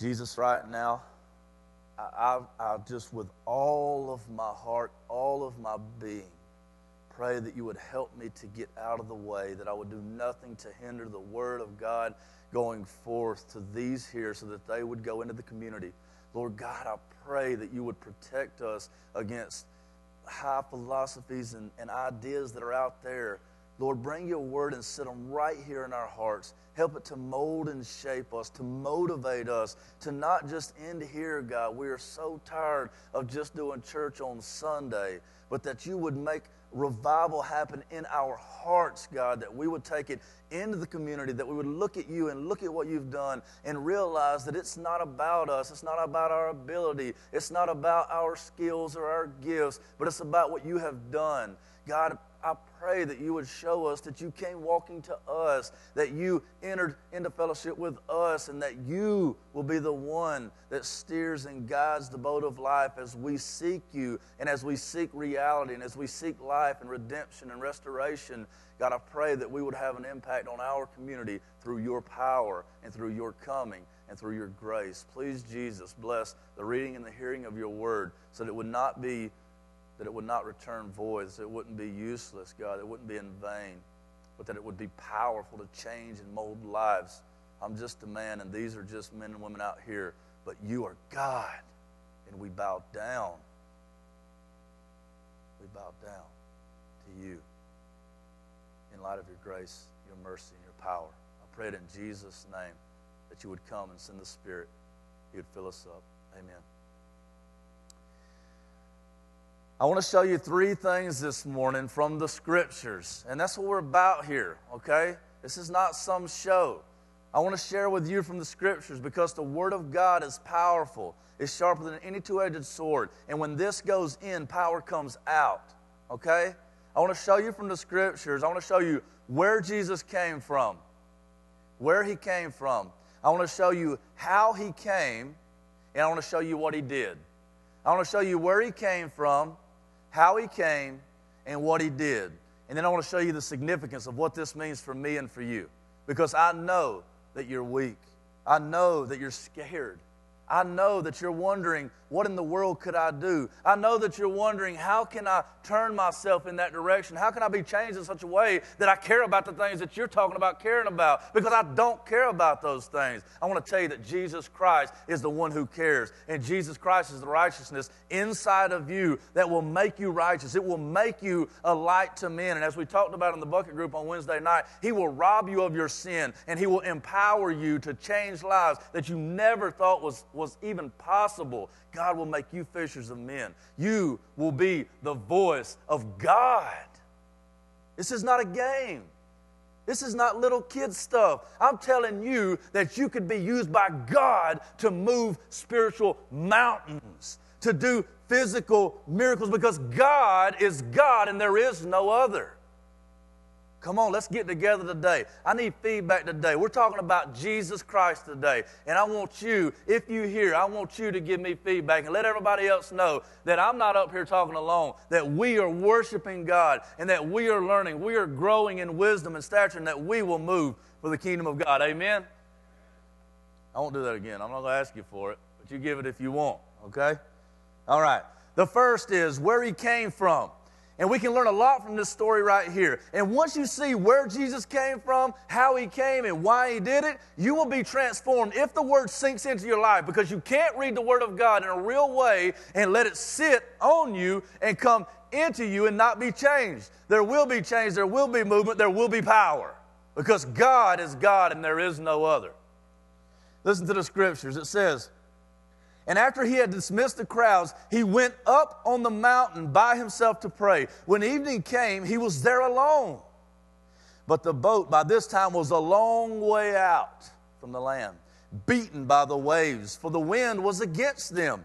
Jesus, right now, I, I, I just, with all of my heart, all of my being, pray that you would help me to get out of the way, that I would do nothing to hinder the word of God going forth to these here so that they would go into the community. Lord God, I pray that you would protect us against high philosophies and, and ideas that are out there. Lord, bring your word and sit them right here in our hearts. Help it to mold and shape us, to motivate us, to not just end here, God. We are so tired of just doing church on Sunday, but that you would make revival happen in our hearts, God, that we would take it into the community, that we would look at you and look at what you've done and realize that it's not about us, it's not about our ability, it's not about our skills or our gifts, but it's about what you have done. God, pray that you would show us that you came walking to us, that you entered into fellowship with us, and that you will be the one that steers and guides the boat of life as we seek you and as we seek reality and as we seek life and redemption and restoration. God, I pray that we would have an impact on our community through your power and through your coming and through your grace. Please, Jesus, bless the reading and the hearing of your word so that it would not be that it would not return void, that it wouldn't be useless, God, it wouldn't be in vain, but that it would be powerful to change and mold lives. I'm just a man, and these are just men and women out here, but you are God, and we bow down. We bow down to you in light of your grace, your mercy, and your power. I pray it in Jesus' name that you would come and send the Spirit. You would fill us up. Amen. I want to show you three things this morning from the scriptures. And that's what we're about here, okay? This is not some show. I want to share with you from the scriptures because the word of God is powerful. It's sharper than any two edged sword. And when this goes in, power comes out, okay? I want to show you from the scriptures. I want to show you where Jesus came from, where he came from. I want to show you how he came, and I want to show you what he did. I want to show you where he came from how he came, and what he did. And then I want to show you the significance of what this means for me and for you. Because I know that you're weak. I know that you're scared. I know that you're wondering, what in the world could I do? I know that you're wondering, how can I turn myself in that direction? How can I be changed in such a way that I care about the things that you're talking about caring about? Because I don't care about those things. I want to tell you that Jesus Christ is the one who cares. And Jesus Christ is the righteousness inside of you that will make you righteous. It will make you a light to men. And as we talked about in the bucket group on Wednesday night, He will rob you of your sin and He will empower you to change lives that you never thought was, was even possible. God will make you fishers of men. You will be the voice of God. This is not a game. This is not little kid stuff. I'm telling you that you could be used by God to move spiritual mountains, to do physical miracles, because God is God and there is no other. Come on, let's get together today. I need feedback today. We're talking about Jesus Christ today. And I want you, if you hear, I want you to give me feedback and let everybody else know that I'm not up here talking alone, that we are worshiping God and that we are learning, we are growing in wisdom and stature, and that we will move for the kingdom of God. Amen? I won't do that again. I'm not going to ask you for it, but you give it if you want, okay? All right. The first is where he came from. And we can learn a lot from this story right here. And once you see where Jesus came from, how he came, and why he did it, you will be transformed if the word sinks into your life because you can't read the word of God in a real way and let it sit on you and come into you and not be changed. There will be change, there will be movement, there will be power because God is God and there is no other. Listen to the scriptures. It says, and after he had dismissed the crowds, he went up on the mountain by himself to pray. When evening came, he was there alone. But the boat by this time was a long way out from the land, beaten by the waves, for the wind was against them.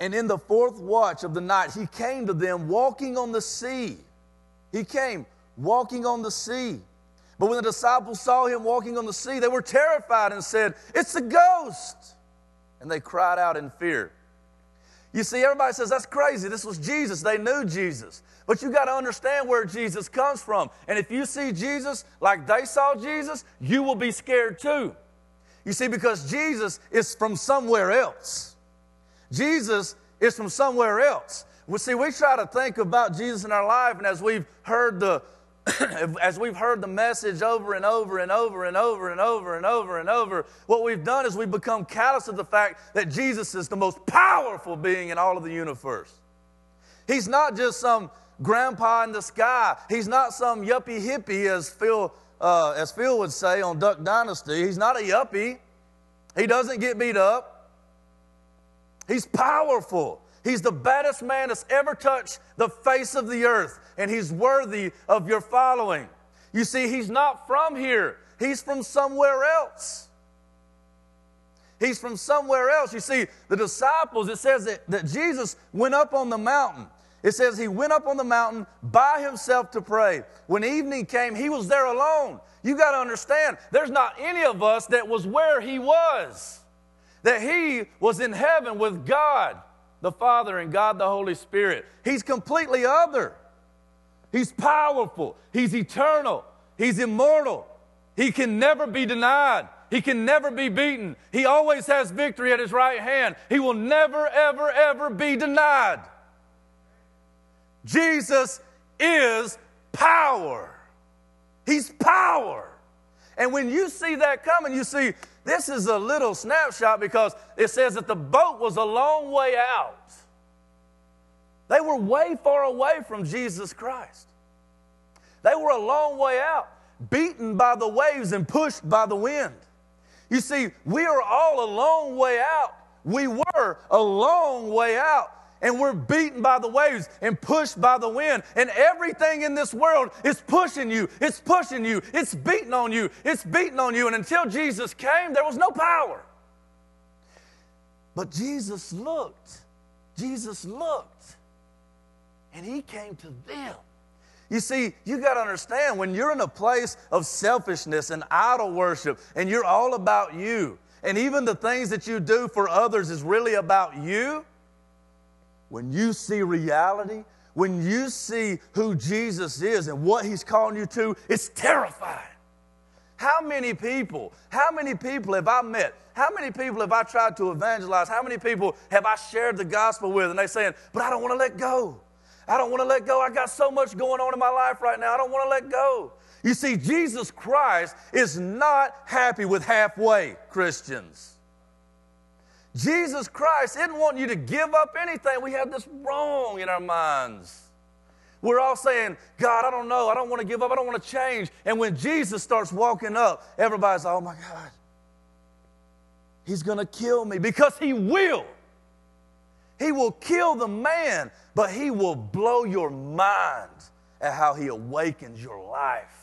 And in the fourth watch of the night, he came to them walking on the sea. He came walking on the sea. But when the disciples saw him walking on the sea, they were terrified and said, It's a ghost and they cried out in fear. You see, everybody says, that's crazy. This was Jesus. They knew Jesus. But you got to understand where Jesus comes from. And if you see Jesus like they saw Jesus, you will be scared too. You see, because Jesus is from somewhere else. Jesus is from somewhere else. We see, we try to think about Jesus in our life, and as we've heard the as we've heard the message over and over and over and over and over and over and over, what we've done is we've become callous of the fact that Jesus is the most powerful being in all of the universe. He's not just some grandpa in the sky. He's not some yuppie hippie, as Phil, uh, as Phil would say on Duck Dynasty. He's not a yuppie. He doesn't get beat up. He's powerful. He's the baddest man that's ever touched the face of the earth, and he's worthy of your following. You see, he's not from here, he's from somewhere else. He's from somewhere else. You see, the disciples, it says that, that Jesus went up on the mountain. It says he went up on the mountain by himself to pray. When evening came, he was there alone. You got to understand, there's not any of us that was where he was, that he was in heaven with God the Father and God the Holy Spirit. He's completely other. He's powerful. He's eternal. He's immortal. He can never be denied. He can never be beaten. He always has victory at his right hand. He will never, ever, ever be denied. Jesus is power. He's power. And when you see that coming, you see this is a little snapshot because it says that the boat was a long way out. They were way far away from Jesus Christ. They were a long way out, beaten by the waves and pushed by the wind. You see, we are all a long way out. We were a long way out and we're beaten by the waves and pushed by the wind. And everything in this world is pushing you, it's pushing you, it's beating on you, it's beating on you. And until Jesus came, there was no power. But Jesus looked, Jesus looked, and he came to them. You see, you got to understand when you're in a place of selfishness and idol worship, and you're all about you, and even the things that you do for others is really about you when you see reality, when you see who Jesus is and what he's calling you to, it's terrifying. How many people, how many people have I met? How many people have I tried to evangelize? How many people have I shared the gospel with? And they're saying, but I don't want to let go. I don't want to let go. I got so much going on in my life right now. I don't want to let go. You see, Jesus Christ is not happy with halfway Christians. Jesus Christ didn't want you to give up anything. We have this wrong in our minds. We're all saying, God, I don't know. I don't want to give up. I don't want to change. And when Jesus starts walking up, everybody's, like, oh my God, he's going to kill me because he will. He will kill the man, but he will blow your mind at how he awakens your life.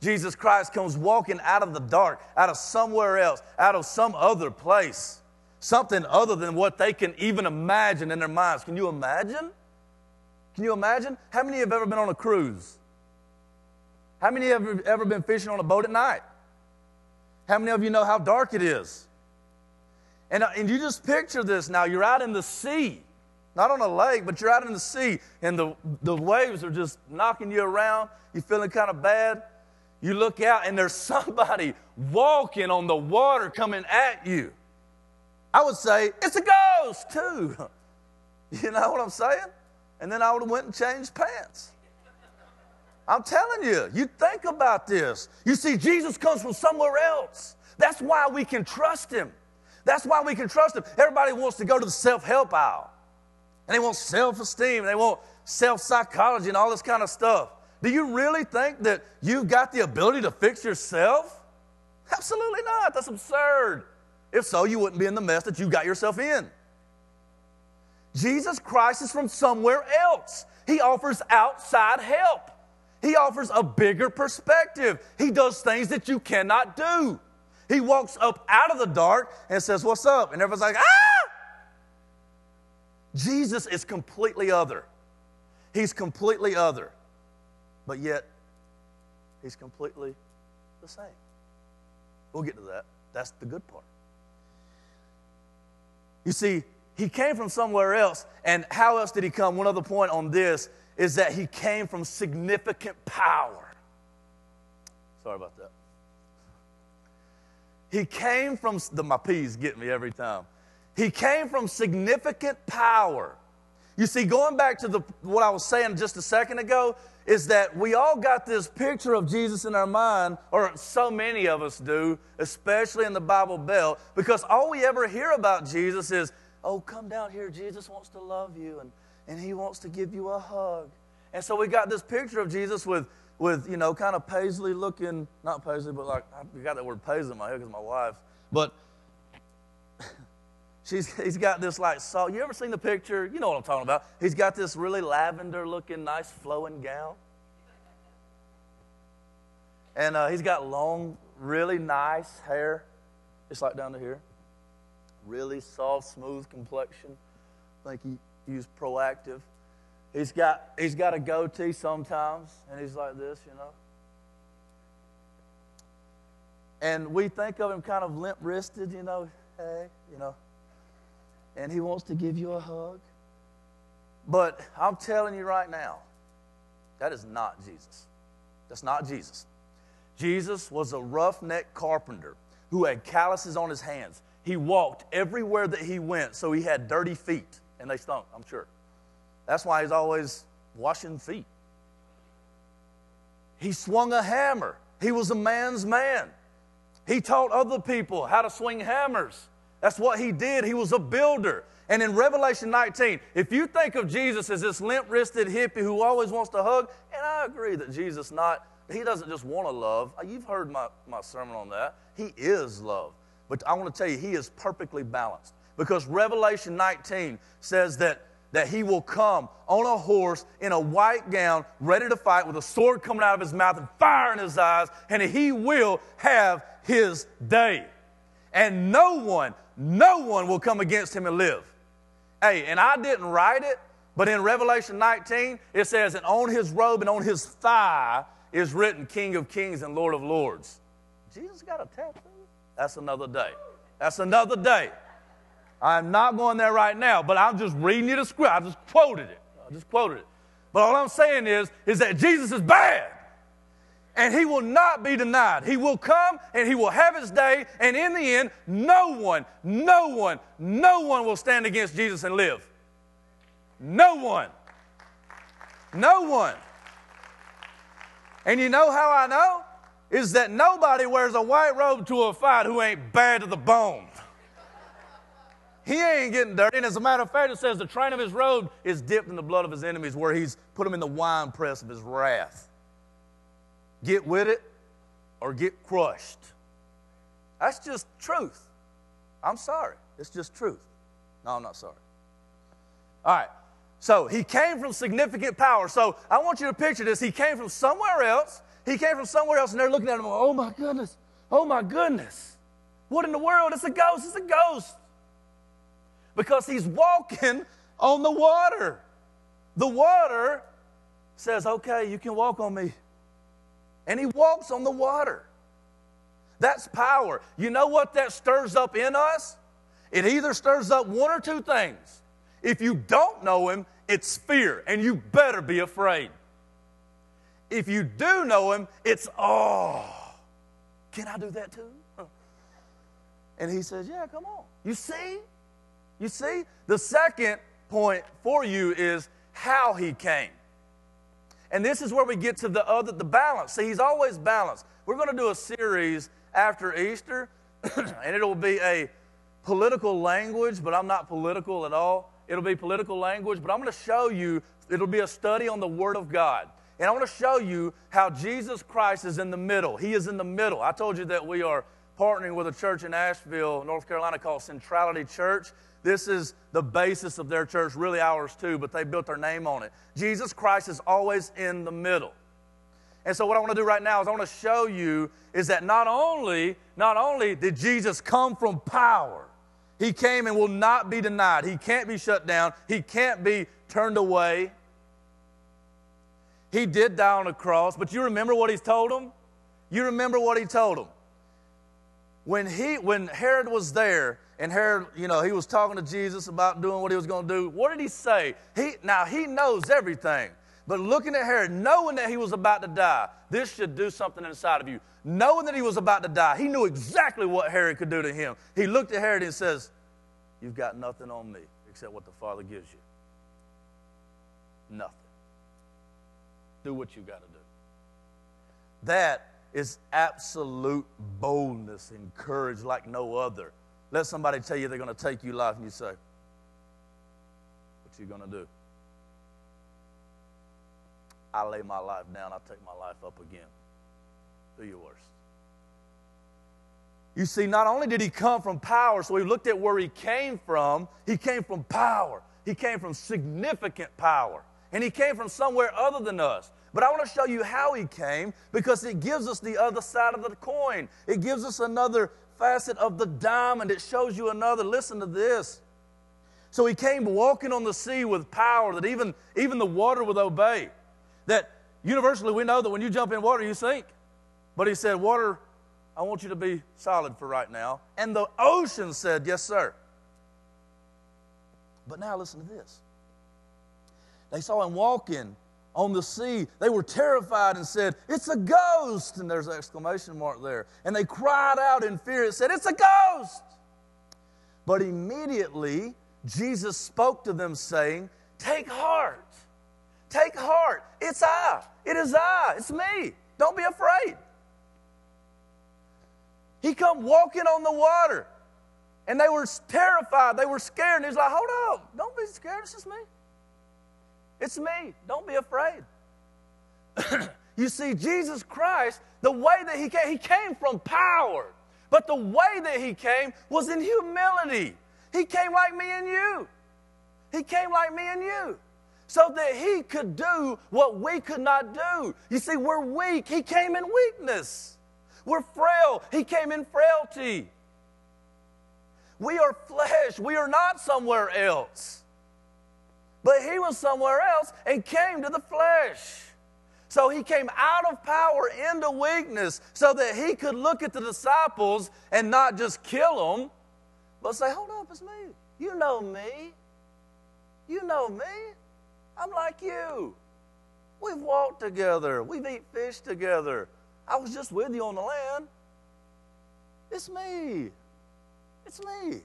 Jesus Christ comes walking out of the dark, out of somewhere else, out of some other place, something other than what they can even imagine in their minds. Can you imagine? Can you imagine? How many have ever been on a cruise? How many of you have ever been fishing on a boat at night? How many of you know how dark it is? And, uh, and you just picture this now. You're out in the sea, not on a lake, but you're out in the sea, and the, the waves are just knocking you around. You're feeling kind of bad. You look out and there's somebody walking on the water coming at you. I would say, it's a ghost too. You know what I'm saying? And then I would have went and changed pants. I'm telling you, you think about this. You see, Jesus comes from somewhere else. That's why we can trust him. That's why we can trust him. Everybody wants to go to the self help aisle, and they want self esteem, they want self psychology, and all this kind of stuff. Do you really think that you've got the ability to fix yourself? Absolutely not. That's absurd. If so, you wouldn't be in the mess that you got yourself in. Jesus Christ is from somewhere else. He offers outside help. He offers a bigger perspective. He does things that you cannot do. He walks up out of the dark and says, What's up? And everyone's like, Ah! Jesus is completely other. He's completely other but yet he's completely the same. We'll get to that. That's the good part. You see, he came from somewhere else, and how else did he come? One other point on this is that he came from significant power. Sorry about that. He came from, the, my peas get me every time. He came from significant power. You see, going back to the, what I was saying just a second ago, is that we all got this picture of Jesus in our mind, or so many of us do, especially in the Bible Belt, because all we ever hear about Jesus is, oh, come down here, Jesus wants to love you, and, and he wants to give you a hug. And so we got this picture of Jesus with, with you know, kind of paisley looking, not paisley, but like, I got that word paisley in my head because my wife, but she's, he's got this like salt. You ever seen the picture? You know what I'm talking about. He's got this really lavender looking, nice flowing gown. And uh, he's got long, really nice hair, just like down to here. Really soft, smooth complexion. I think he used Proactiv. He's got, he's got a goatee sometimes, and he's like this, you know. And we think of him kind of limp wristed, you know, hey, you know and He wants to give you a hug. But I'm telling you right now, that is not Jesus. That's not Jesus. Jesus was a roughneck carpenter who had calluses on his hands. He walked everywhere that he went, so he had dirty feet, and they stunk, I'm sure. That's why he's always washing feet. He swung a hammer. He was a man's man. He taught other people how to swing hammers. That's what he did. He was a builder. And in Revelation 19, if you think of Jesus as this limp wristed hippie who always wants to hug, and I agree that Jesus not, he doesn't just want to love. You've heard my, my sermon on that. He is love. But I want to tell you, he is perfectly balanced. Because Revelation 19 says that, that he will come on a horse in a white gown, ready to fight, with a sword coming out of his mouth and fire in his eyes, and he will have his day. And no one, no one will come against him and live. Hey, and I didn't write it, but in Revelation 19, it says, and on his robe and on his thigh is written King of Kings and Lord of Lords. Jesus got a tattoo? That's another day. That's another day. I'm not going there right now, but I'm just reading you the script. I just quoted it. I just quoted it. But all I'm saying is, is that Jesus is bad and he will not be denied. He will come and he will have his day, and in the end, no one, no one, no one will stand against Jesus and live. No one. No one. And you know how I know? Is that nobody wears a white robe to a fight who ain't bad to the bone. He ain't getting dirty. And as a matter of fact, it says the train of his robe is dipped in the blood of his enemies, where he's put them in the winepress of his wrath. Get with it or get crushed. That's just truth. I'm sorry. It's just truth. No, I'm not sorry. All right. So he came from significant power. So I want you to picture this. He came from somewhere else. He came from somewhere else, and they're looking at him, oh my goodness, oh my goodness. What in the world? It's a ghost, it's a ghost. Because he's walking on the water. The water says, okay, you can walk on me and he walks on the water. That's power. You know what that stirs up in us? It either stirs up one or two things. If you don't know him, it's fear, and you better be afraid. If you do know him, it's, oh, can I do that too? And he says, yeah, come on. You see? You see? The second point for you is how he came. And this is where we get to the other, the balance. See, he's always balanced. We're going to do a series after Easter, and it'll be a political language, but I'm not political at all. It'll be political language, but I'm going to show you, it'll be a study on the Word of God. And I want to show you how Jesus Christ is in the middle. He is in the middle. I told you that we are partnering with a church in Asheville, North Carolina called Centrality Church. This is the basis of their church, really ours too, but they built their name on it. Jesus Christ is always in the middle. And so what I want to do right now is I want to show you is that not only, not only did Jesus come from power, he came and will not be denied. He can't be shut down. He can't be turned away. He did die on a cross, but you remember what he told them? You remember what he told them? When he when Herod was there, and Herod, you know, he was talking to Jesus about doing what he was going to do. What did he say? He, now, he knows everything. But looking at Herod, knowing that he was about to die, this should do something inside of you. Knowing that he was about to die, he knew exactly what Herod could do to him. He looked at Herod and says, You've got nothing on me except what the Father gives you. Nothing. Do what you got to do. That is absolute boldness and courage like no other. Let somebody tell you they're going to take you life, and you say, What you going to do? I lay my life down, I take my life up again. Do your worst. You see, not only did he come from power, so we looked at where he came from, he came from power. He came from significant power. And he came from somewhere other than us. But I want to show you how he came because it gives us the other side of the coin. It gives us another facet of the diamond. It shows you another. Listen to this. So he came walking on the sea with power that even, even the water would obey. That universally we know that when you jump in water, you sink. But he said, Water, I want you to be solid for right now. And the ocean said, Yes, sir. But now listen to this. They saw him walking on the sea. They were terrified and said, It's a ghost. And there's an exclamation mark there. And they cried out in fear and said, It's a ghost. But immediately Jesus spoke to them, saying, Take heart. Take heart. It's I. It is I. It's me. Don't be afraid. He come walking on the water. And they were terrified. They were scared. And he's like, hold up. Don't be scared. It's just me. It's me. Don't be afraid. you see, Jesus Christ, the way that he came, he came from power. But the way that he came was in humility. He came like me and you. He came like me and you. So that he could do what we could not do. You see, we're weak. He came in weakness. We're frail. He came in frailty. We are flesh. We are not somewhere else. But he was somewhere else and came to the flesh. So he came out of power into weakness so that he could look at the disciples and not just kill them, but say, Hold up, it's me. You know me. You know me. I'm like you. We've walked together, we've eaten fish together. I was just with you on the land. It's me. It's me.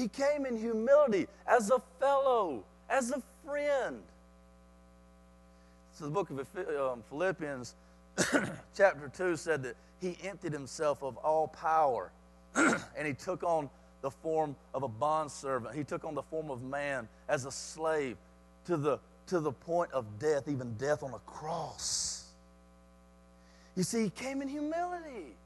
He came in humility as a fellow, as a friend. So the book of um, Philippians, chapter 2, said that he emptied himself of all power and he took on the form of a bondservant. He took on the form of man as a slave to the, to the point of death, even death on a cross. You see, he came in humility.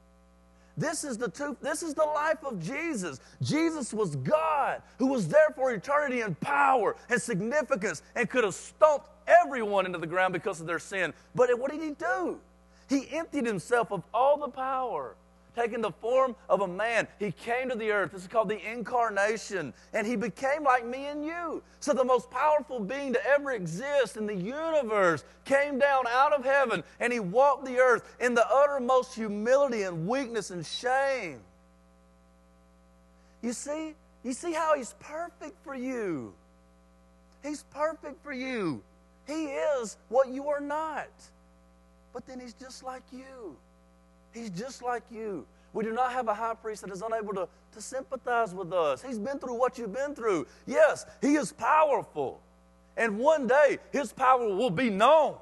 This is the two, this is the life of Jesus. Jesus was God who was there for eternity in power and significance and could have stomped everyone into the ground because of their sin. But what did he do? He emptied himself of all the power taking the form of a man. He came to the earth. This is called the incarnation. And he became like me and you. So the most powerful being to ever exist in the universe came down out of heaven and he walked the earth in the uttermost humility and weakness and shame. You see? You see how he's perfect for you. He's perfect for you. He is what you are not. But then he's just like you. He's just like you. We do not have a high priest that is unable to, to sympathize with us. He's been through what you've been through. Yes, he is powerful. And one day his power will be known.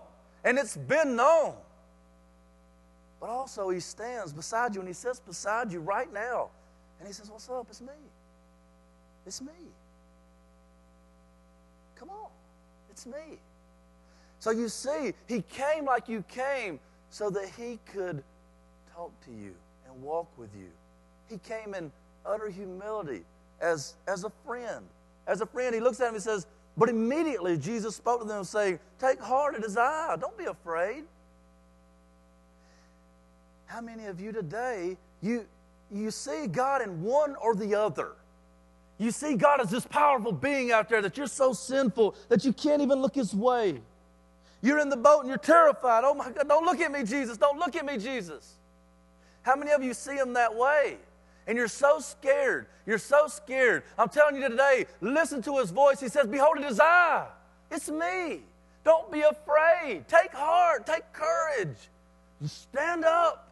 And it's been known. But also he stands beside you and he sits beside you right now. And he says, What's up? It's me. It's me. Come on. It's me. So you see, he came like you came so that he could talk to you and walk with you. He came in utter humility as, as a friend. As a friend, he looks at him and says, But immediately Jesus spoke to them, saying, Take heart, it is I. Don't be afraid. How many of you today, you, you see God in one or the other? You see God as this powerful being out there that you're so sinful that you can't even look his way. You're in the boat and you're terrified. Oh my God, don't look at me, Jesus. Don't look at me, Jesus. How many of you see him that way? And you're so scared. You're so scared. I'm telling you today, listen to his voice. He says, Behold, it is I. It's me. Don't be afraid. Take heart. Take courage. Stand up.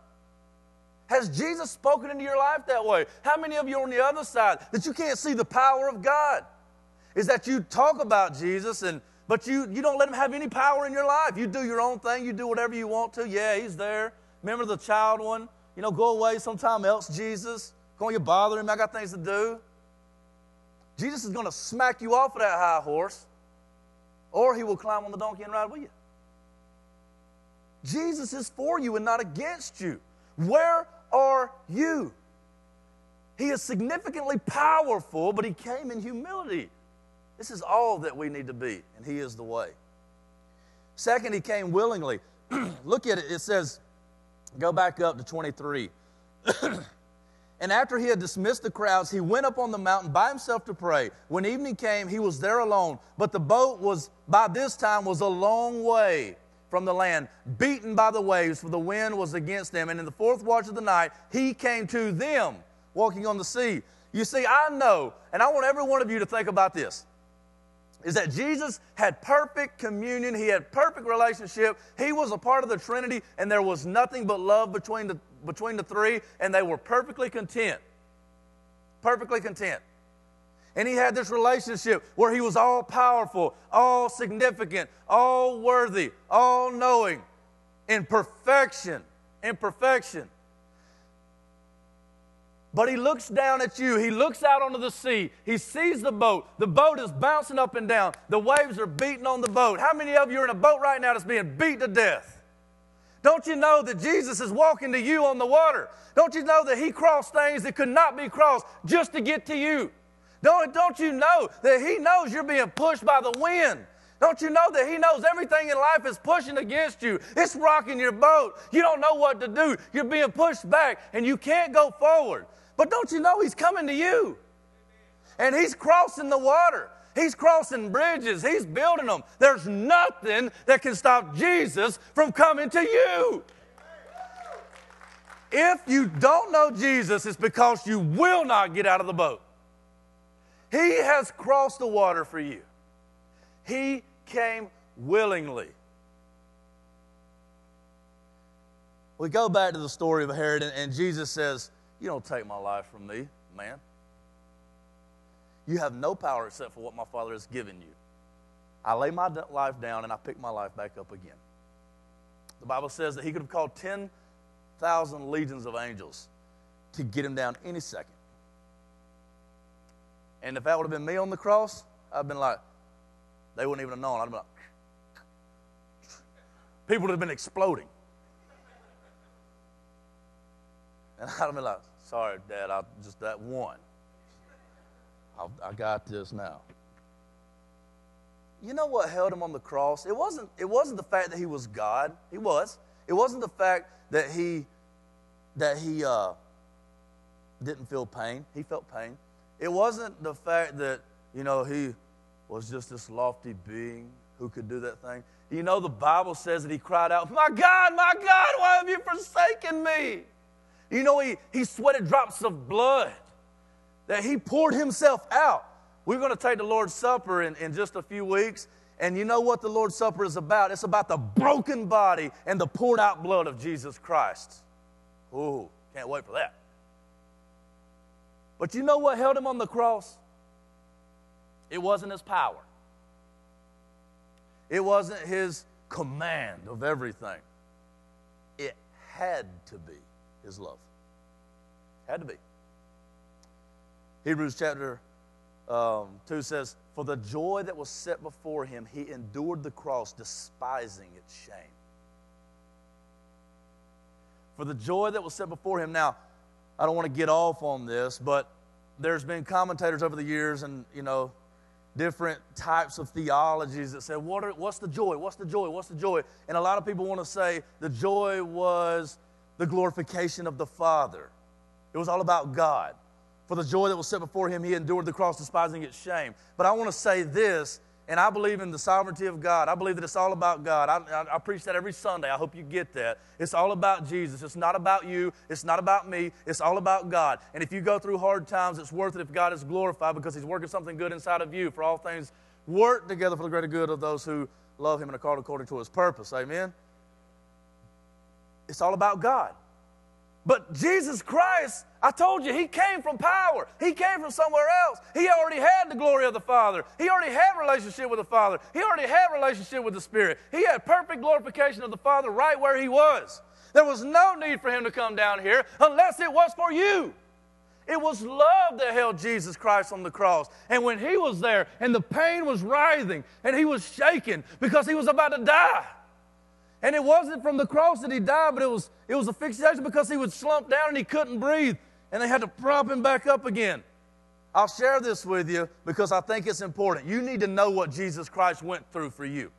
Has Jesus spoken into your life that way? How many of you are on the other side that you can't see the power of God? Is that you talk about Jesus and but you, you don't let him have any power in your life. You do your own thing, you do whatever you want to. Yeah, he's there. Remember the child one? You know, go away sometime else, Jesus. On, you bother him. I got things to do. Jesus is going to smack you off of that high horse, or he will climb on the donkey and ride with you. Jesus is for you and not against you. Where are you? He is significantly powerful, but he came in humility. This is all that we need to be, and he is the way. Second, he came willingly. Look at it. It says, go back up to 23. and after he had dismissed the crowds, he went up on the mountain by himself to pray. When evening came, he was there alone, but the boat was by this time was a long way from the land, beaten by the waves, for the wind was against them. And in the fourth watch of the night, he came to them, walking on the sea. You see, I know, and I want every one of you to think about this is that Jesus had perfect communion, he had perfect relationship, he was a part of the Trinity, and there was nothing but love between the, between the three, and they were perfectly content. Perfectly content. And he had this relationship where he was all powerful, all significant, all worthy, all knowing, in perfection. In perfection. But he looks down at you. He looks out onto the sea. He sees the boat. The boat is bouncing up and down. The waves are beating on the boat. How many of you are in a boat right now that's being beat to death? Don't you know that Jesus is walking to you on the water? Don't you know that he crossed things that could not be crossed just to get to you? Don't, don't you know that he knows you're being pushed by the wind? Don't you know that He knows everything in life is pushing against you? It's rocking your boat. You don't know what to do. You're being pushed back and you can't go forward. But don't you know He's coming to you? And He's crossing the water. He's crossing bridges. He's building them. There's nothing that can stop Jesus from coming to you. If you don't know Jesus, it's because you will not get out of the boat. He has crossed the water for you. He came willingly. We go back to the story of Herod, and Jesus says, you don't take my life from me, man. You have no power except for what my Father has given you. I lay my life down and I pick my life back up again. The Bible says that he could have called 10,000 legions of angels to get him down any second. And if that would have been me on the cross, I'd have been like, they wouldn't even have known. I'd have been like, people would have been exploding. And I'd have been like, Sorry, Dad, I just that one. I, I got this now. You know what held him on the cross? It wasn't, it wasn't the fact that he was God. He was. It wasn't the fact that he that he uh, didn't feel pain. He felt pain. It wasn't the fact that, you know, he was just this lofty being who could do that thing. You know, the Bible says that he cried out, My God, my God, why have you forsaken me? You know, he, he sweated drops of blood, that he poured himself out. We're going to take the Lord's Supper in, in just a few weeks. And you know what the Lord's Supper is about? It's about the broken body and the poured out blood of Jesus Christ. Ooh, can't wait for that. But you know what held him on the cross? It wasn't his power, it wasn't his command of everything. It had to be his love. Had to be. Hebrews chapter um, 2 says, For the joy that was set before him, he endured the cross, despising its shame. For the joy that was set before him. Now, I don't want to get off on this, but there's been commentators over the years and, you know, different types of theologies that said, what What's the joy? What's the joy? What's the joy? And a lot of people want to say the joy was the glorification of the Father. It was all about God. For the joy that was set before him, he endured the cross, despising its shame. But I want to say this, and I believe in the sovereignty of God. I believe that it's all about God. I, I, I, preach that every Sunday. I hope you get that. It's all about Jesus. It's not about you. It's not about me. It's all about God. And if you go through hard times, it's worth it if God is glorified because He's working something good inside of you. For all things work together for the greater good of those who love him and are called according to his purpose. Amen? It's all about God. But Jesus Christ, I told you, He came from power. He came from somewhere else. He already had the glory of the Father. He already had relationship with the Father. He already had relationship with the Spirit. He had perfect glorification of the Father right where He was. There was no need for Him to come down here unless it was for you. It was love that held Jesus Christ on the cross. And when He was there and the pain was writhing and He was shaking because He was about to die, and it wasn't from the cross that he died, but it was, it was asphyxiation because he would slump down and he couldn't breathe. And they had to prop him back up again. I'll share this with you because I think it's important. You need to know what Jesus Christ went through for you.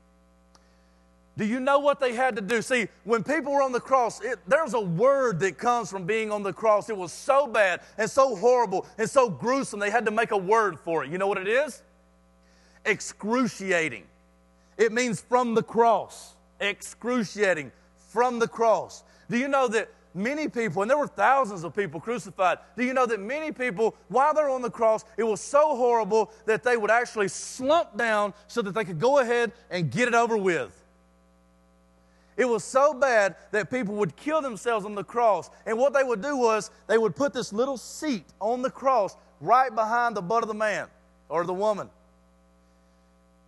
Do you know what they had to do? See, when people were on the cross, it, there's a word that comes from being on the cross. It was so bad and so horrible and so gruesome, they had to make a word for it. You know what it is? Excruciating. It means from the cross excruciating from the cross. Do you know that many people, and there were thousands of people crucified, do you know that many people, while they're on the cross, it was so horrible that they would actually slump down so that they could go ahead and get it over with? It was so bad that people would kill themselves on the cross. And what they would do was they would put this little seat on the cross right behind the butt of the man or the woman.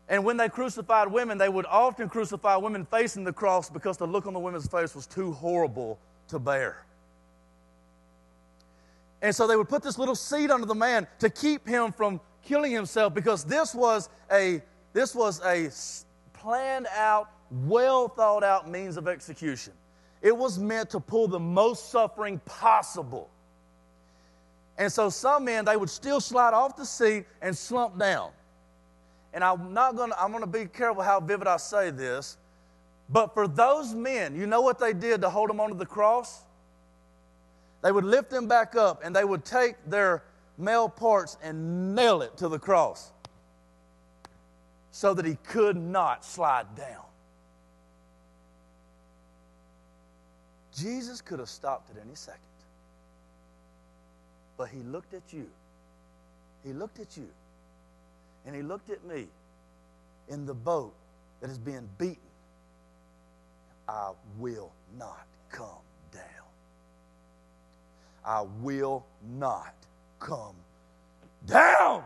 And when they crucified women, they would often crucify women facing the cross because the look on the women's face was too horrible to bear. And so they would put this little seed under the man to keep him from killing himself because this was a this was a planned out, well thought out means of execution. It was meant to pull the most suffering possible. And so some men they would still slide off the seat and slump down and I'm not going to, I'm going to be careful how vivid I say this, but for those men, you know what they did to hold them onto the cross? They would lift them back up and they would take their male parts and nail it to the cross so that he could not slide down. Jesus could have stopped at any second, but he looked at you. He looked at you and he looked at me in the boat that is being beaten. I will not come down. I will not come down.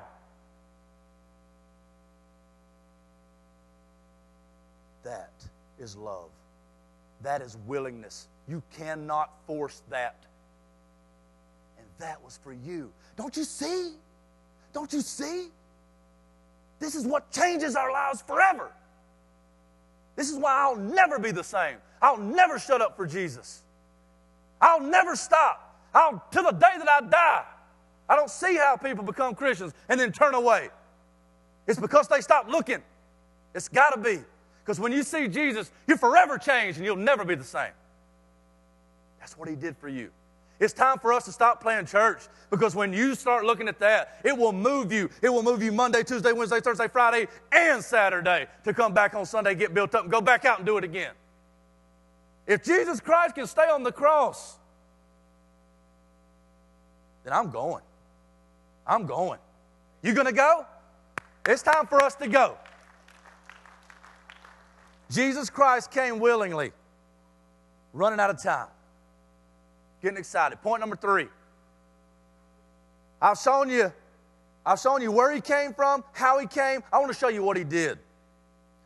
That is love. That is willingness. You cannot force that. And that was for you. Don't you see? Don't you see? This is what changes our lives forever. This is why I'll never be the same. I'll never shut up for Jesus. I'll never stop. I'll till the day that I die. I don't see how people become Christians and then turn away. It's because they stop looking. It's got to be. Because when you see Jesus, you're forever changed and you'll never be the same. That's what he did for you. It's time for us to stop playing church because when you start looking at that, it will move you. It will move you Monday, Tuesday, Wednesday, Thursday, Friday, and Saturday to come back on Sunday, get built up, and go back out and do it again. If Jesus Christ can stay on the cross, then I'm going. I'm going. You going to go? It's time for us to go. Jesus Christ came willingly, running out of time. Getting excited. Point number three. I've shown you, I've shown you where he came from, how he came. I want to show you what he did.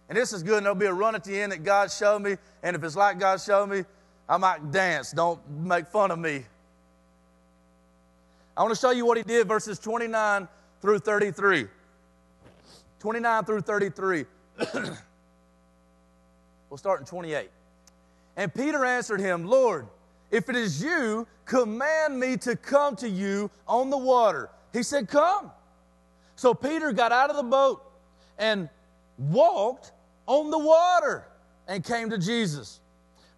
And this is good, and there'll be a run at the end that God showed me. And if it's like God showed me, I might dance. Don't make fun of me. I want to show you what he did, verses 29 through 33. 29 through 33. we'll start in 28. And Peter answered him, Lord, if it is you, command me to come to you on the water. He said, Come. So Peter got out of the boat and walked on the water and came to Jesus.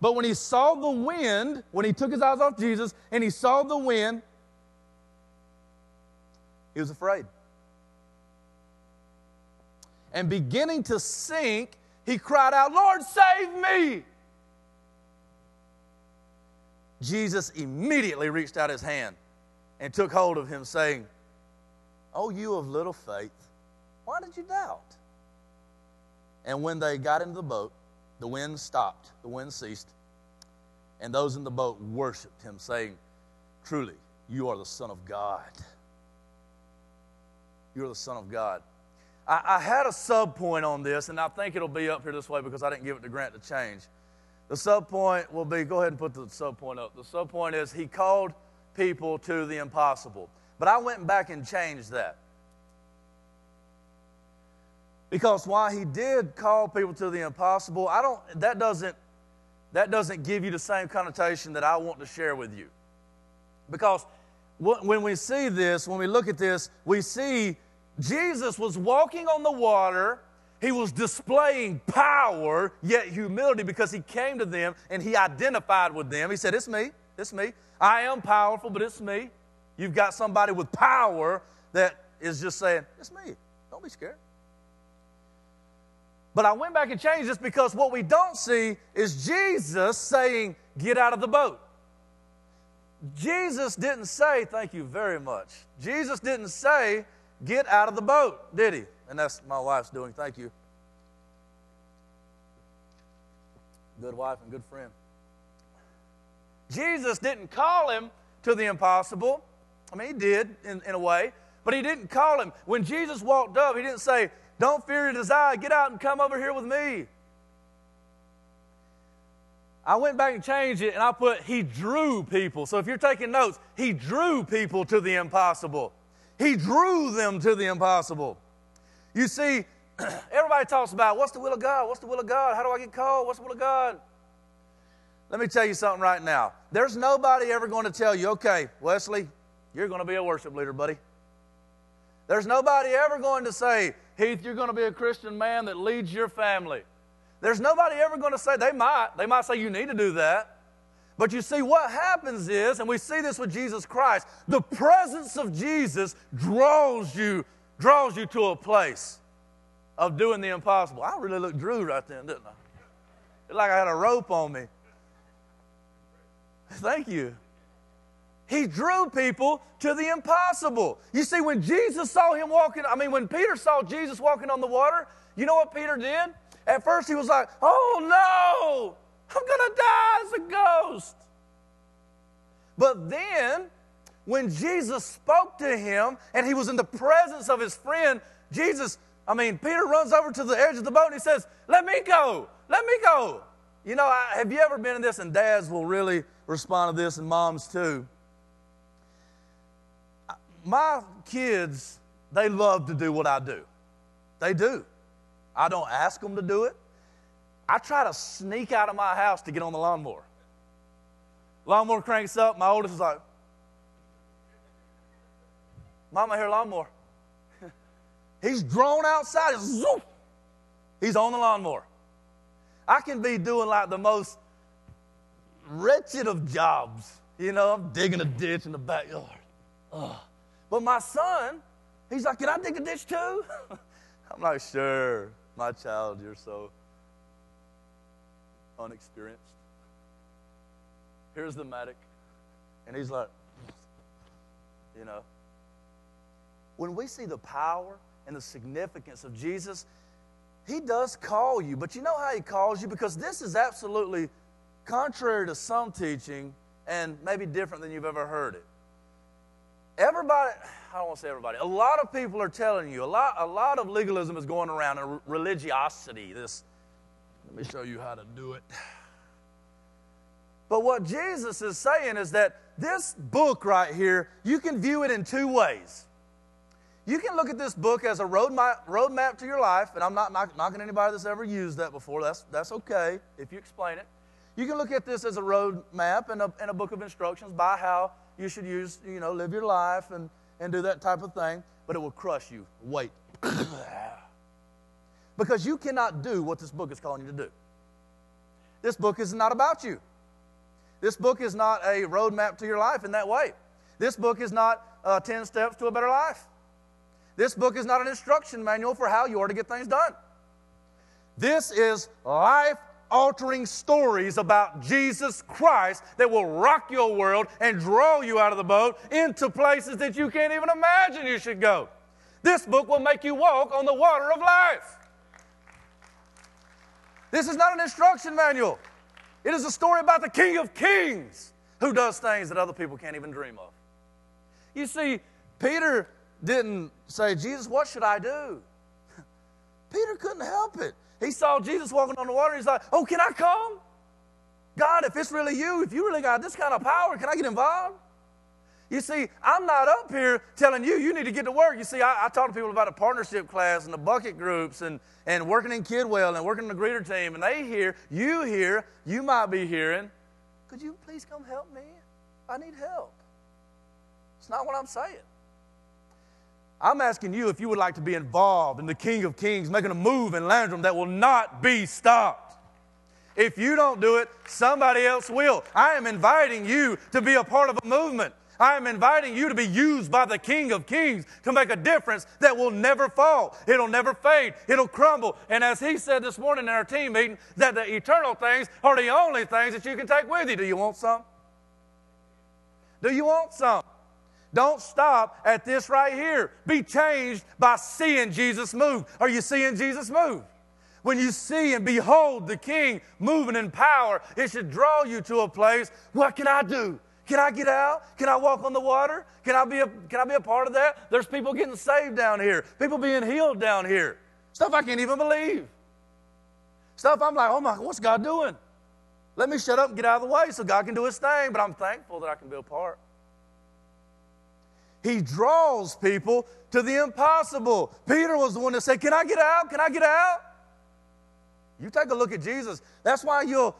But when he saw the wind, when he took his eyes off Jesus and he saw the wind, he was afraid. And beginning to sink, he cried out, Lord, save me. Jesus immediately reached out his hand and took hold of him, saying, Oh, you of little faith, why did you doubt? And when they got into the boat, the wind stopped, the wind ceased, and those in the boat worshiped him, saying, Truly, you are the Son of God. You're the Son of God. I, I had a sub point on this, and I think it'll be up here this way because I didn't give it to Grant to change. The sub point will be go ahead and put the sub point up. The sub point is he called people to the impossible. But I went back and changed that. Because while he did call people to the impossible, I don't that doesn't that doesn't give you the same connotation that I want to share with you. Because when we see this, when we look at this, we see Jesus was walking on the water. He was displaying power, yet humility, because he came to them and he identified with them. He said, It's me, it's me. I am powerful, but it's me. You've got somebody with power that is just saying, It's me. Don't be scared. But I went back and changed this because what we don't see is Jesus saying, Get out of the boat. Jesus didn't say, Thank you very much. Jesus didn't say, Get out of the boat, did he? And that's my wife's doing. Thank you. Good wife and good friend. Jesus didn't call him to the impossible. I mean, he did in, in a way, but he didn't call him. When Jesus walked up, he didn't say, don't fear your desire. Get out and come over here with me. I went back and changed it and I put, He drew people. So if you're taking notes, He drew people to the impossible. He drew them to the impossible. You see, everybody talks about what's the will of God? What's the will of God? How do I get called? What's the will of God? Let me tell you something right now. There's nobody ever going to tell you, okay, Wesley, you're going to be a worship leader, buddy. There's nobody ever going to say, Heath, you're going to be a Christian man that leads your family. There's nobody ever going to say, they might. They might say, you need to do that. But you see, what happens is, and we see this with Jesus Christ, the presence of Jesus draws you, draws you to a place of doing the impossible. I really looked Drew right then, didn't I? It's like I had a rope on me. Thank you. He drew people to the impossible. You see, when Jesus saw him walking, I mean, when Peter saw Jesus walking on the water, you know what Peter did? At first, he was like, Oh no, I'm going to die as a ghost. But then, when Jesus spoke to him and he was in the presence of his friend, Jesus, I mean, Peter runs over to the edge of the boat and he says, Let me go, let me go. You know, I, have you ever been in this? And dads will really respond to this, and moms too my kids, they love to do what I do. They do. I don't ask them to do it. I try to sneak out of my house to get on the lawnmower. Lawnmower cranks up. My oldest is like, Mama, here, lawnmower. He's drawn outside. Zoop. He's on the lawnmower. I can be doing like the most wretched of jobs. You know, I'm digging a ditch in the backyard. Ugh. But my son, he's like, Can I dig a ditch too? I'm like, Sure, my child, you're so unexperienced. Here's the medic. And he's like, You know. When we see the power and the significance of Jesus, he does call you, but you know how he calls you? Because this is absolutely contrary to some teaching and maybe different than you've ever heard it everybody, I don't want to say everybody, a lot of people are telling you, a lot, a lot of legalism is going around and religiosity. This, let me show you how to do it. But what Jesus is saying is that this book right here, you can view it in two ways. You can look at this book as a roadmap, roadmap to your life, and I'm not knocking anybody that's ever used that before. That's, that's okay if you explain it. You can look at this as a roadmap and a, and a book of instructions by how you should use, you know, live your life and, and do that type of thing, but it will crush you. Wait. because you cannot do what this book is calling you to do. This book is not about you. This book is not a roadmap to your life in that way. This book is not uh, 10 steps to a better life. This book is not an instruction manual for how you are to get things done. This is life altering stories about Jesus Christ that will rock your world and draw you out of the boat into places that you can't even imagine you should go. This book will make you walk on the water of life. This is not an instruction manual. It is a story about the King of Kings who does things that other people can't even dream of. You see, Peter didn't say, Jesus, what should I do? Peter couldn't help it. He saw Jesus walking on the water. He's like, Oh, can I come? God, if it's really you, if you really got this kind of power, can I get involved? You see, I'm not up here telling you, you need to get to work. You see, I, I talk to people about a partnership class and the bucket groups and, and working in Kidwell and working in the greeter team, and they hear, you hear, you might be hearing, could you please come help me? I need help. It's not what I'm saying. I'm asking you if you would like to be involved in the King of Kings making a move in Landrum that will not be stopped. If you don't do it, somebody else will. I am inviting you to be a part of a movement. I am inviting you to be used by the King of Kings to make a difference that will never fall. It'll never fade. It'll crumble. And as he said this morning in our team meeting, that the eternal things are the only things that you can take with you. Do you want some? Do you want some? Don't stop at this right here. Be changed by seeing Jesus move. Are you seeing Jesus move? When you see and behold the King moving in power, it should draw you to a place. What can I do? Can I get out? Can I walk on the water? Can I be a, can I be a part of that? There's people getting saved down here, people being healed down here. Stuff I can't even believe. Stuff I'm like, oh my, what's God doing? Let me shut up and get out of the way so God can do his thing, but I'm thankful that I can be a part. He draws people to the impossible. Peter was the one that said, Can I get out? Can I get out? You take a look at Jesus. That's why you'll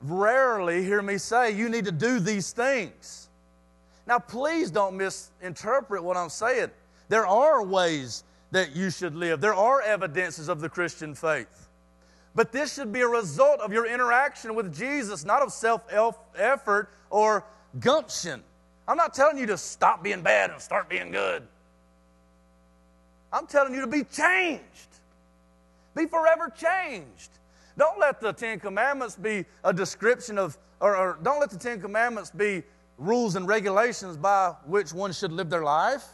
rarely hear me say, you need to do these things. Now, please don't misinterpret what I'm saying. There are ways that you should live, there are evidences of the Christian faith. But this should be a result of your interaction with Jesus, not of self effort or gumption. I'm not telling you to stop being bad and start being good. I'm telling you to be changed, be forever changed. Don't let the Ten Commandments be a description of, or, or don't let the Ten Commandments be rules and regulations by which one should live their life.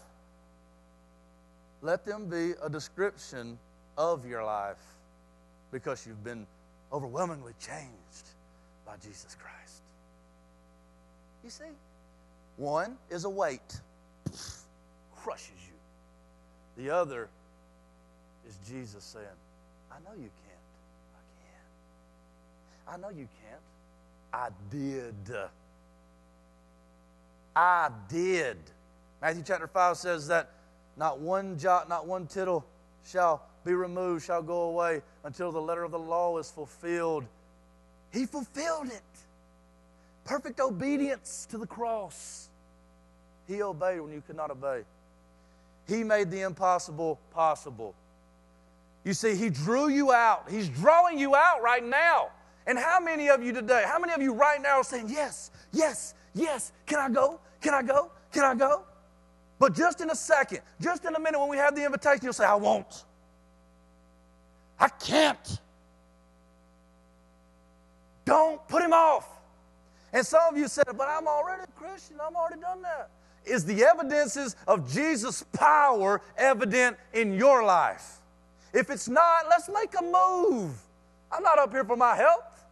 Let them be a description of your life because you've been overwhelmingly changed by Jesus Christ. You see, one is a weight, crushes you. The other is Jesus saying, I know you can't. I can. I know you can't. I did. I did. Matthew chapter 5 says that not one jot, not one tittle shall be removed, shall go away until the letter of the law is fulfilled. He fulfilled it. Perfect obedience to the cross. He obeyed when you could not obey. He made the impossible possible. You see, He drew you out. He's drawing you out right now. And how many of you today, how many of you right now are saying, Yes, yes, yes, can I go? Can I go? Can I go? But just in a second, just in a minute when we have the invitation, you'll say, I won't. I can't. Don't put him off. And some of you said, But I'm already a Christian, I've already done that. Is the evidences of Jesus' power evident in your life? If it's not, let's make a move. I'm not up here for my health.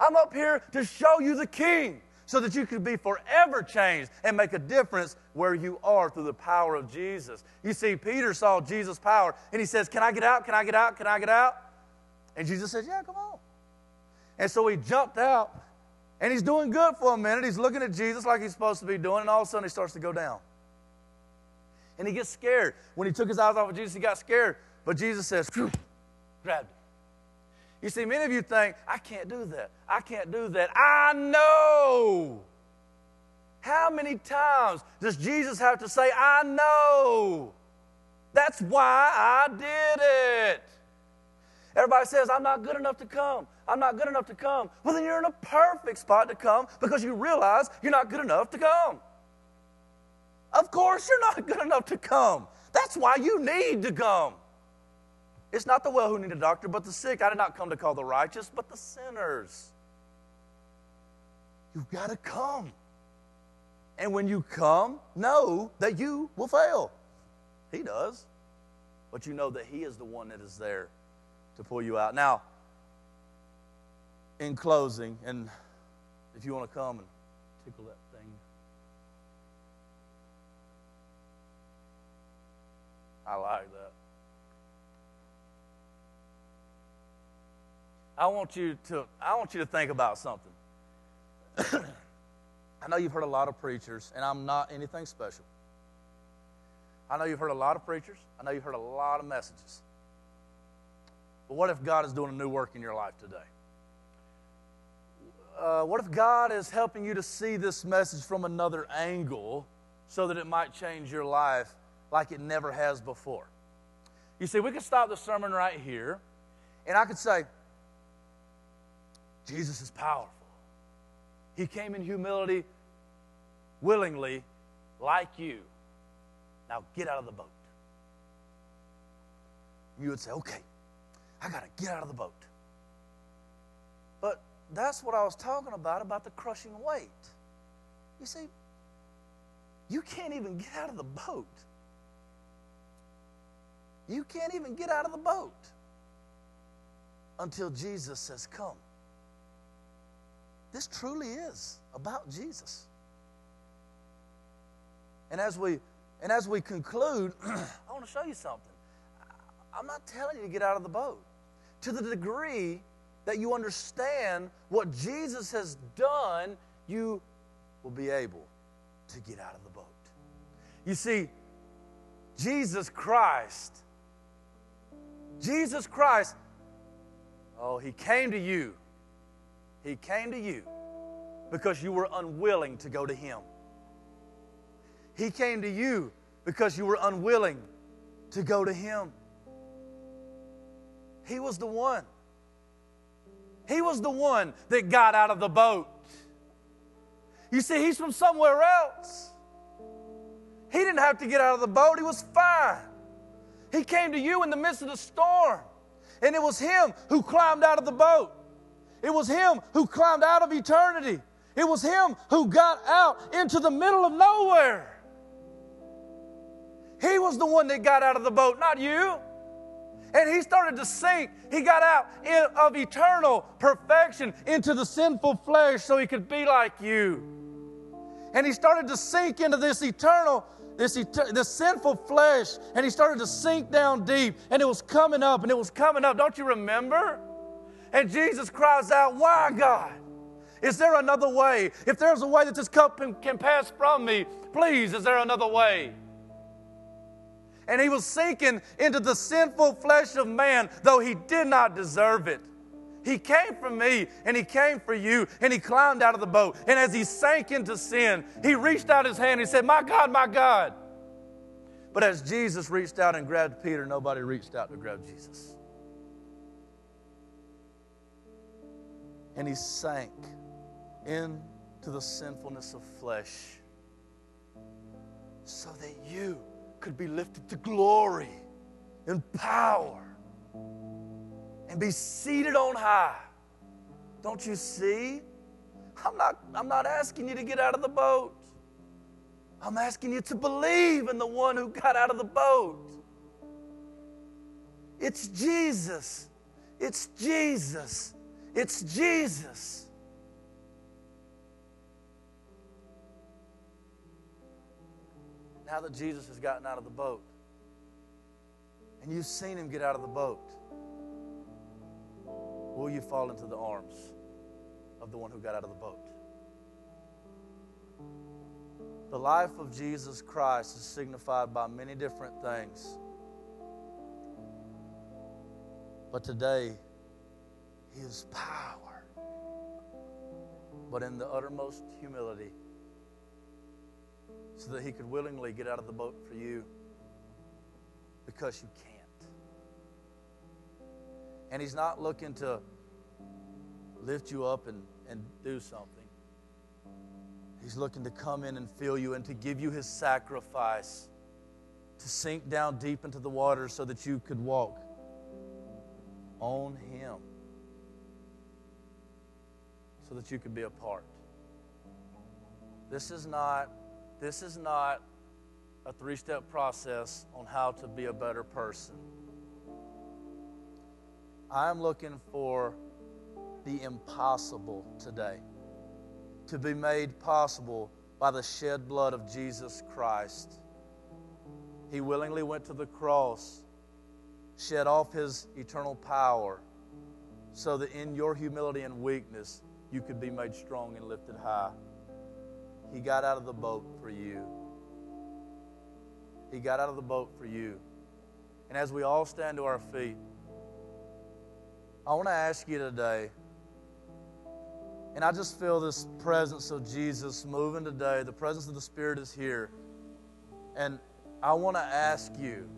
I'm up here to show you the King so that you can be forever changed and make a difference where you are through the power of Jesus. You see, Peter saw Jesus' power and he says, Can I get out? Can I get out? Can I get out? And Jesus says, Yeah, come on. And so he jumped out and he's doing good for a minute. He's looking at Jesus like he's supposed to be doing, and all of a sudden he starts to go down. And he gets scared. When he took his eyes off of Jesus, he got scared. But Jesus says, grabbed him. You see, many of you think, I can't do that. I can't do that. I know. How many times does Jesus have to say, I know? That's why I did it. Everybody says, I'm not good enough to come. I'm not good enough to come. Well, then you're in a perfect spot to come because you realize you're not good enough to come. Of course, you're not good enough to come. That's why you need to come. It's not the well who need a doctor, but the sick. I did not come to call the righteous, but the sinners. You've got to come. And when you come, know that you will fail. He does. But you know that He is the one that is there to pull you out. Now, in closing, and if you want to come and tickle that thing. I like that. I want you to I want you to think about something. I know you've heard a lot of preachers, and I'm not anything special. I know you've heard a lot of preachers. I know you've heard a lot of messages. But what if God is doing a new work in your life today? Uh, what if God is helping you to see this message from another angle so that it might change your life like it never has before? You see, we could stop the sermon right here, and I could say, Jesus is powerful. He came in humility willingly, like you. Now get out of the boat. You would say, okay, I got to get out of the boat. But that's what I was talking about, about the crushing weight. You see, you can't even get out of the boat. You can't even get out of the boat until Jesus says, Come. This truly is about Jesus. And as we and as we conclude, I want to show you something. I'm not telling you to get out of the boat. To the degree that you understand what Jesus has done, you will be able to get out of the boat. You see, Jesus Christ, Jesus Christ, oh, He came to you. He came to you because you were unwilling to go to Him. He came to you because you were unwilling to go to Him. He was the one. He was the one that got out of the boat. You see, he's from somewhere else. He didn't have to get out of the boat, he was fine. He came to you in the midst of the storm, and it was him who climbed out of the boat. It was him who climbed out of eternity. It was him who got out into the middle of nowhere. He was the one that got out of the boat, not you. And he started to sink. He got out of eternal perfection into the sinful flesh so he could be like you. And he started to sink into this eternal, this, this sinful flesh, and he started to sink down deep. And it was coming up, and it was coming up. Don't you remember? And Jesus cries out, Why, God? Is there another way? If there's a way that this cup can pass from me, please, is there another way? And he was sinking into the sinful flesh of man, though he did not deserve it. He came for me and he came for you and he climbed out of the boat. And as he sank into sin, he reached out his hand and he said, My God, my God. But as Jesus reached out and grabbed Peter, nobody reached out to grab Jesus. And he sank into the sinfulness of flesh so that you could be lifted to glory and power and be seated on high. Don't you see? I'm not, I'm not asking you to get out of the boat. I'm asking you to believe in the one who got out of the boat. It's Jesus. It's Jesus. It's Jesus. Now that Jesus has gotten out of the boat and you've seen him get out of the boat, will you fall into the arms of the one who got out of the boat? The life of Jesus Christ is signified by many different things. But today, His power, but in the uttermost humility so that he could willingly get out of the boat for you because you can't. And he's not looking to lift you up and, and do something. He's looking to come in and fill you and to give you his sacrifice, to sink down deep into the water so that you could walk on him, so that you could be a part. This is not this is not a three step process on how to be a better person. I'm looking for the impossible today to be made possible by the shed blood of Jesus Christ. He willingly went to the cross, shed off his eternal power, so that in your humility and weakness, you could be made strong and lifted high. He got out of the boat for you. He got out of the boat for you. And as we all stand to our feet, I want to ask you today, and I just feel this presence of Jesus moving today. The presence of the Spirit is here. And I want to ask you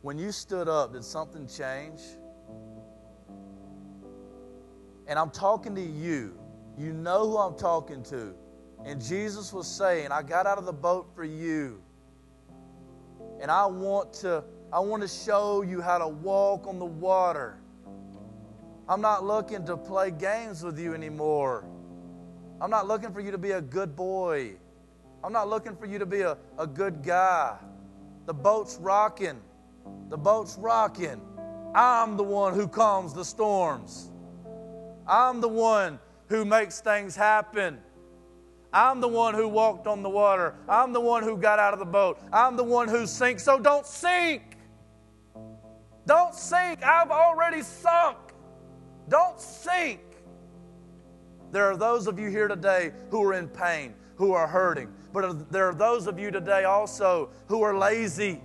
when you stood up, did something change? And I'm talking to you. You know who I'm talking to. And Jesus was saying, I got out of the boat for you. And I want to I want to show you how to walk on the water. I'm not looking to play games with you anymore. I'm not looking for you to be a good boy. I'm not looking for you to be a, a good guy. The boat's rocking. The boat's rocking. I'm the one who calms the storms. I'm the one who makes things happen. I'm the one who walked on the water. I'm the one who got out of the boat. I'm the one who sinks. So don't sink. Don't sink. I've already sunk. Don't sink. There are those of you here today who are in pain, who are hurting. But there are those of you today also who are lazy.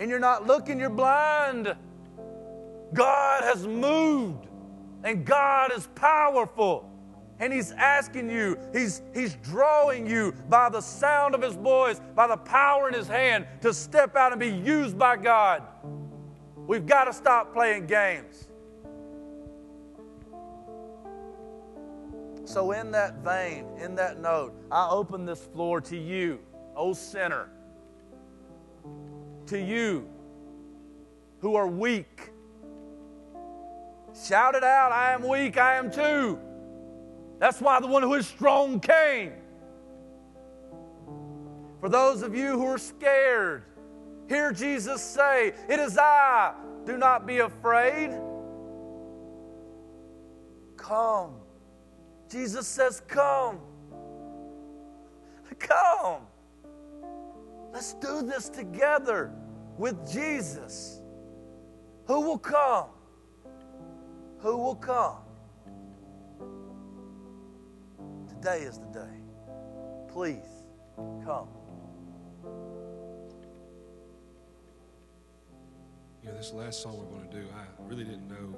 And you're not looking, you're blind. God has moved, and God is powerful and he's asking you, he's, he's drawing you by the sound of his voice, by the power in his hand to step out and be used by God. We've got to stop playing games. So, in that vein, in that note, I open this floor to you, O sinner, to you who are weak. Shout it out I am weak, I am too. That's why the one who is strong came. For those of you who are scared, hear Jesus say, It is I. Do not be afraid. Come. Jesus says, Come. Come. Let's do this together with Jesus. Who will come? Who will come? Today is the day. Please come. You know, this last song we're going to do, I really didn't know